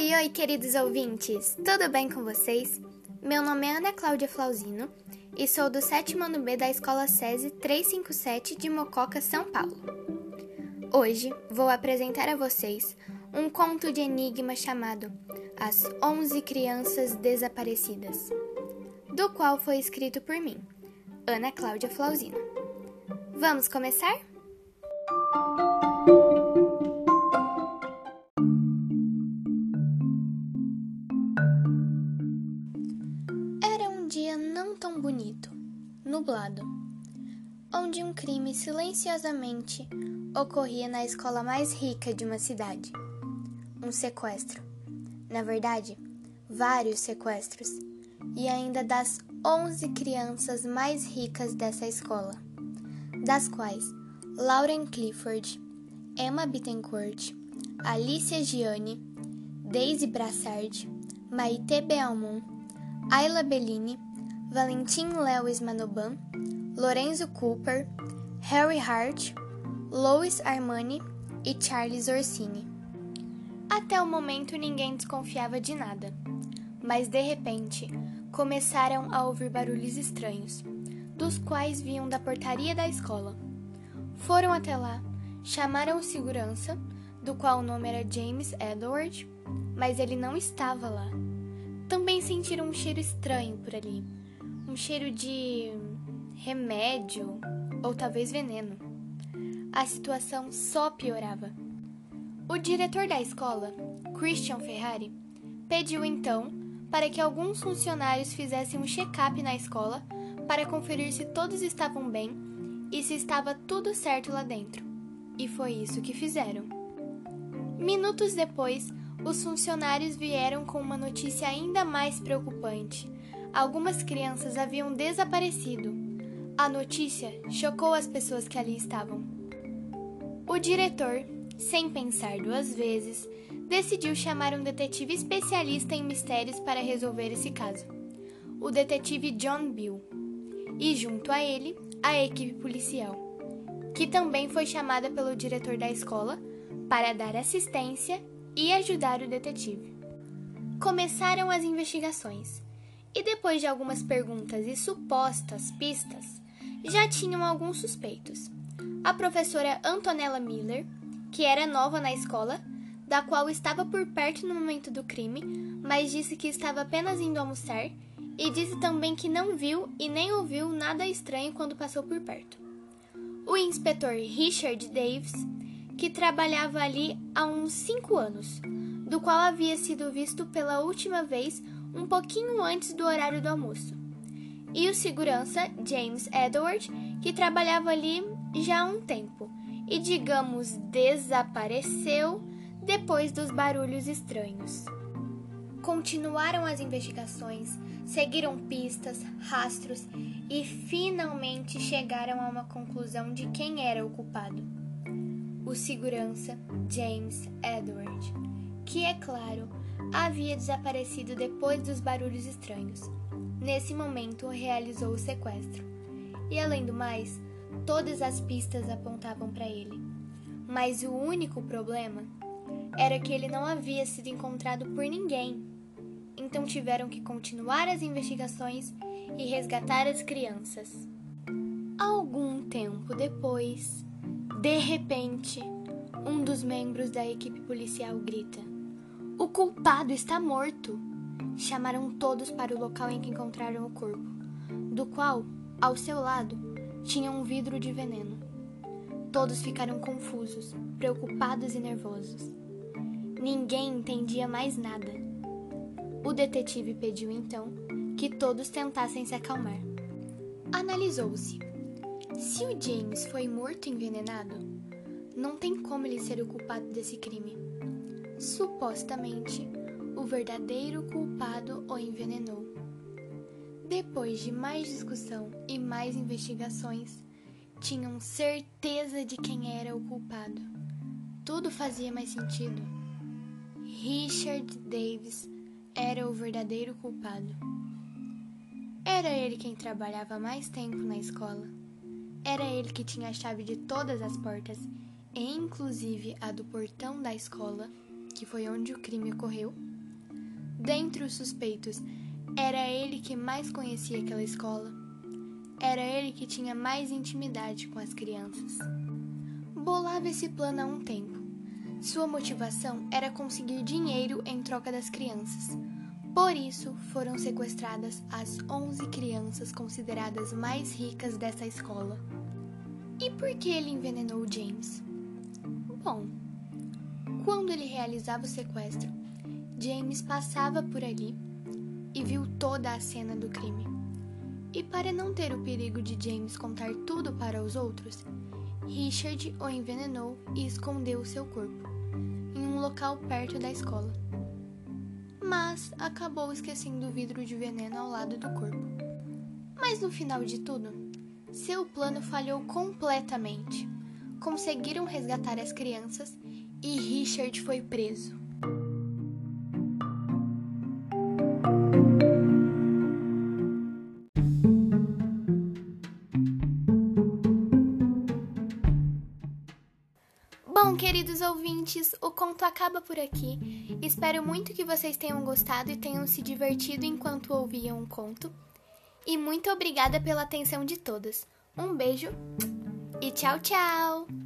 Oi, oi, queridos ouvintes! Tudo bem com vocês? Meu nome é Ana Cláudia Flauzino e sou do sétimo ano B da Escola SESI 357 de Mococa, São Paulo. Hoje vou apresentar a vocês um conto de enigma chamado As Onze Crianças Desaparecidas, do qual foi escrito por mim, Ana Cláudia Flauzino. Vamos começar? Tão bonito, nublado, onde um crime silenciosamente ocorria na escola mais rica de uma cidade. Um sequestro. Na verdade, vários sequestros, e ainda das 11 crianças mais ricas dessa escola, das quais Lauren Clifford, Emma Bittencourt, Alicia Gianni, Daisy Brassard, Maite Belmont, Ayla Bellini, Valentim Lewis Manoban, Lorenzo Cooper, Harry Hart, Louis Armani e Charles Orsini. Até o momento ninguém desconfiava de nada, mas de repente começaram a ouvir barulhos estranhos, dos quais vinham da portaria da escola. Foram até lá, chamaram o segurança, do qual o nome era James Edward, mas ele não estava lá. Também sentiram um cheiro estranho por ali, um cheiro de remédio ou talvez veneno. A situação só piorava. O diretor da escola, Christian Ferrari, pediu então para que alguns funcionários fizessem um check-up na escola para conferir se todos estavam bem e se estava tudo certo lá dentro. E foi isso que fizeram. Minutos depois, os funcionários vieram com uma notícia ainda mais preocupante. Algumas crianças haviam desaparecido. A notícia chocou as pessoas que ali estavam. O diretor, sem pensar duas vezes, decidiu chamar um detetive especialista em mistérios para resolver esse caso, o detetive John Bill, e junto a ele, a equipe policial, que também foi chamada pelo diretor da escola para dar assistência e ajudar o detetive. Começaram as investigações, e depois de algumas perguntas e supostas pistas, já tinham alguns suspeitos. A professora Antonella Miller, que era nova na escola, da qual estava por perto no momento do crime, mas disse que estava apenas indo almoçar e disse também que não viu e nem ouviu nada estranho quando passou por perto. O inspetor Richard Davis que trabalhava ali há uns cinco anos, do qual havia sido visto pela última vez um pouquinho antes do horário do almoço. E o segurança James Edward, que trabalhava ali já há um tempo e, digamos, desapareceu depois dos barulhos estranhos. Continuaram as investigações, seguiram pistas, rastros e finalmente chegaram a uma conclusão de quem era o culpado o segurança James Edward, que, é claro, havia desaparecido depois dos barulhos estranhos. Nesse momento, realizou o sequestro. E além do mais, todas as pistas apontavam para ele. Mas o único problema era que ele não havia sido encontrado por ninguém. Então tiveram que continuar as investigações e resgatar as crianças. Algum tempo depois, de repente, um dos membros da equipe policial grita: O culpado está morto! Chamaram todos para o local em que encontraram o corpo, do qual, ao seu lado, tinha um vidro de veneno. Todos ficaram confusos, preocupados e nervosos. Ninguém entendia mais nada. O detetive pediu então que todos tentassem se acalmar. Analisou-se se o James foi morto envenenado, não tem como ele ser o culpado desse crime. Supostamente, o verdadeiro culpado o envenenou. Depois de mais discussão e mais investigações, tinham certeza de quem era o culpado. Tudo fazia mais sentido. Richard Davis era o verdadeiro culpado. Era ele quem trabalhava mais tempo na escola. Era ele que tinha a chave de todas as portas, inclusive a do portão da escola, que foi onde o crime ocorreu. Dentre os suspeitos, era ele que mais conhecia aquela escola. Era ele que tinha mais intimidade com as crianças. Bolava esse plano há um tempo. Sua motivação era conseguir dinheiro em troca das crianças. Por isso, foram sequestradas as 11 crianças consideradas mais ricas dessa escola. E por que ele envenenou James? Bom, quando ele realizava o sequestro, James passava por ali e viu toda a cena do crime. E para não ter o perigo de James contar tudo para os outros, Richard o envenenou e escondeu seu corpo em um local perto da escola. Mas acabou esquecendo o vidro de veneno ao lado do corpo. Mas no final de tudo, seu plano falhou completamente. Conseguiram resgatar as crianças e Richard foi preso. Bom, queridos ouvintes, o conto acaba por aqui. Espero muito que vocês tenham gostado e tenham se divertido enquanto ouviam o conto. E muito obrigada pela atenção de todos. Um beijo e tchau, tchau!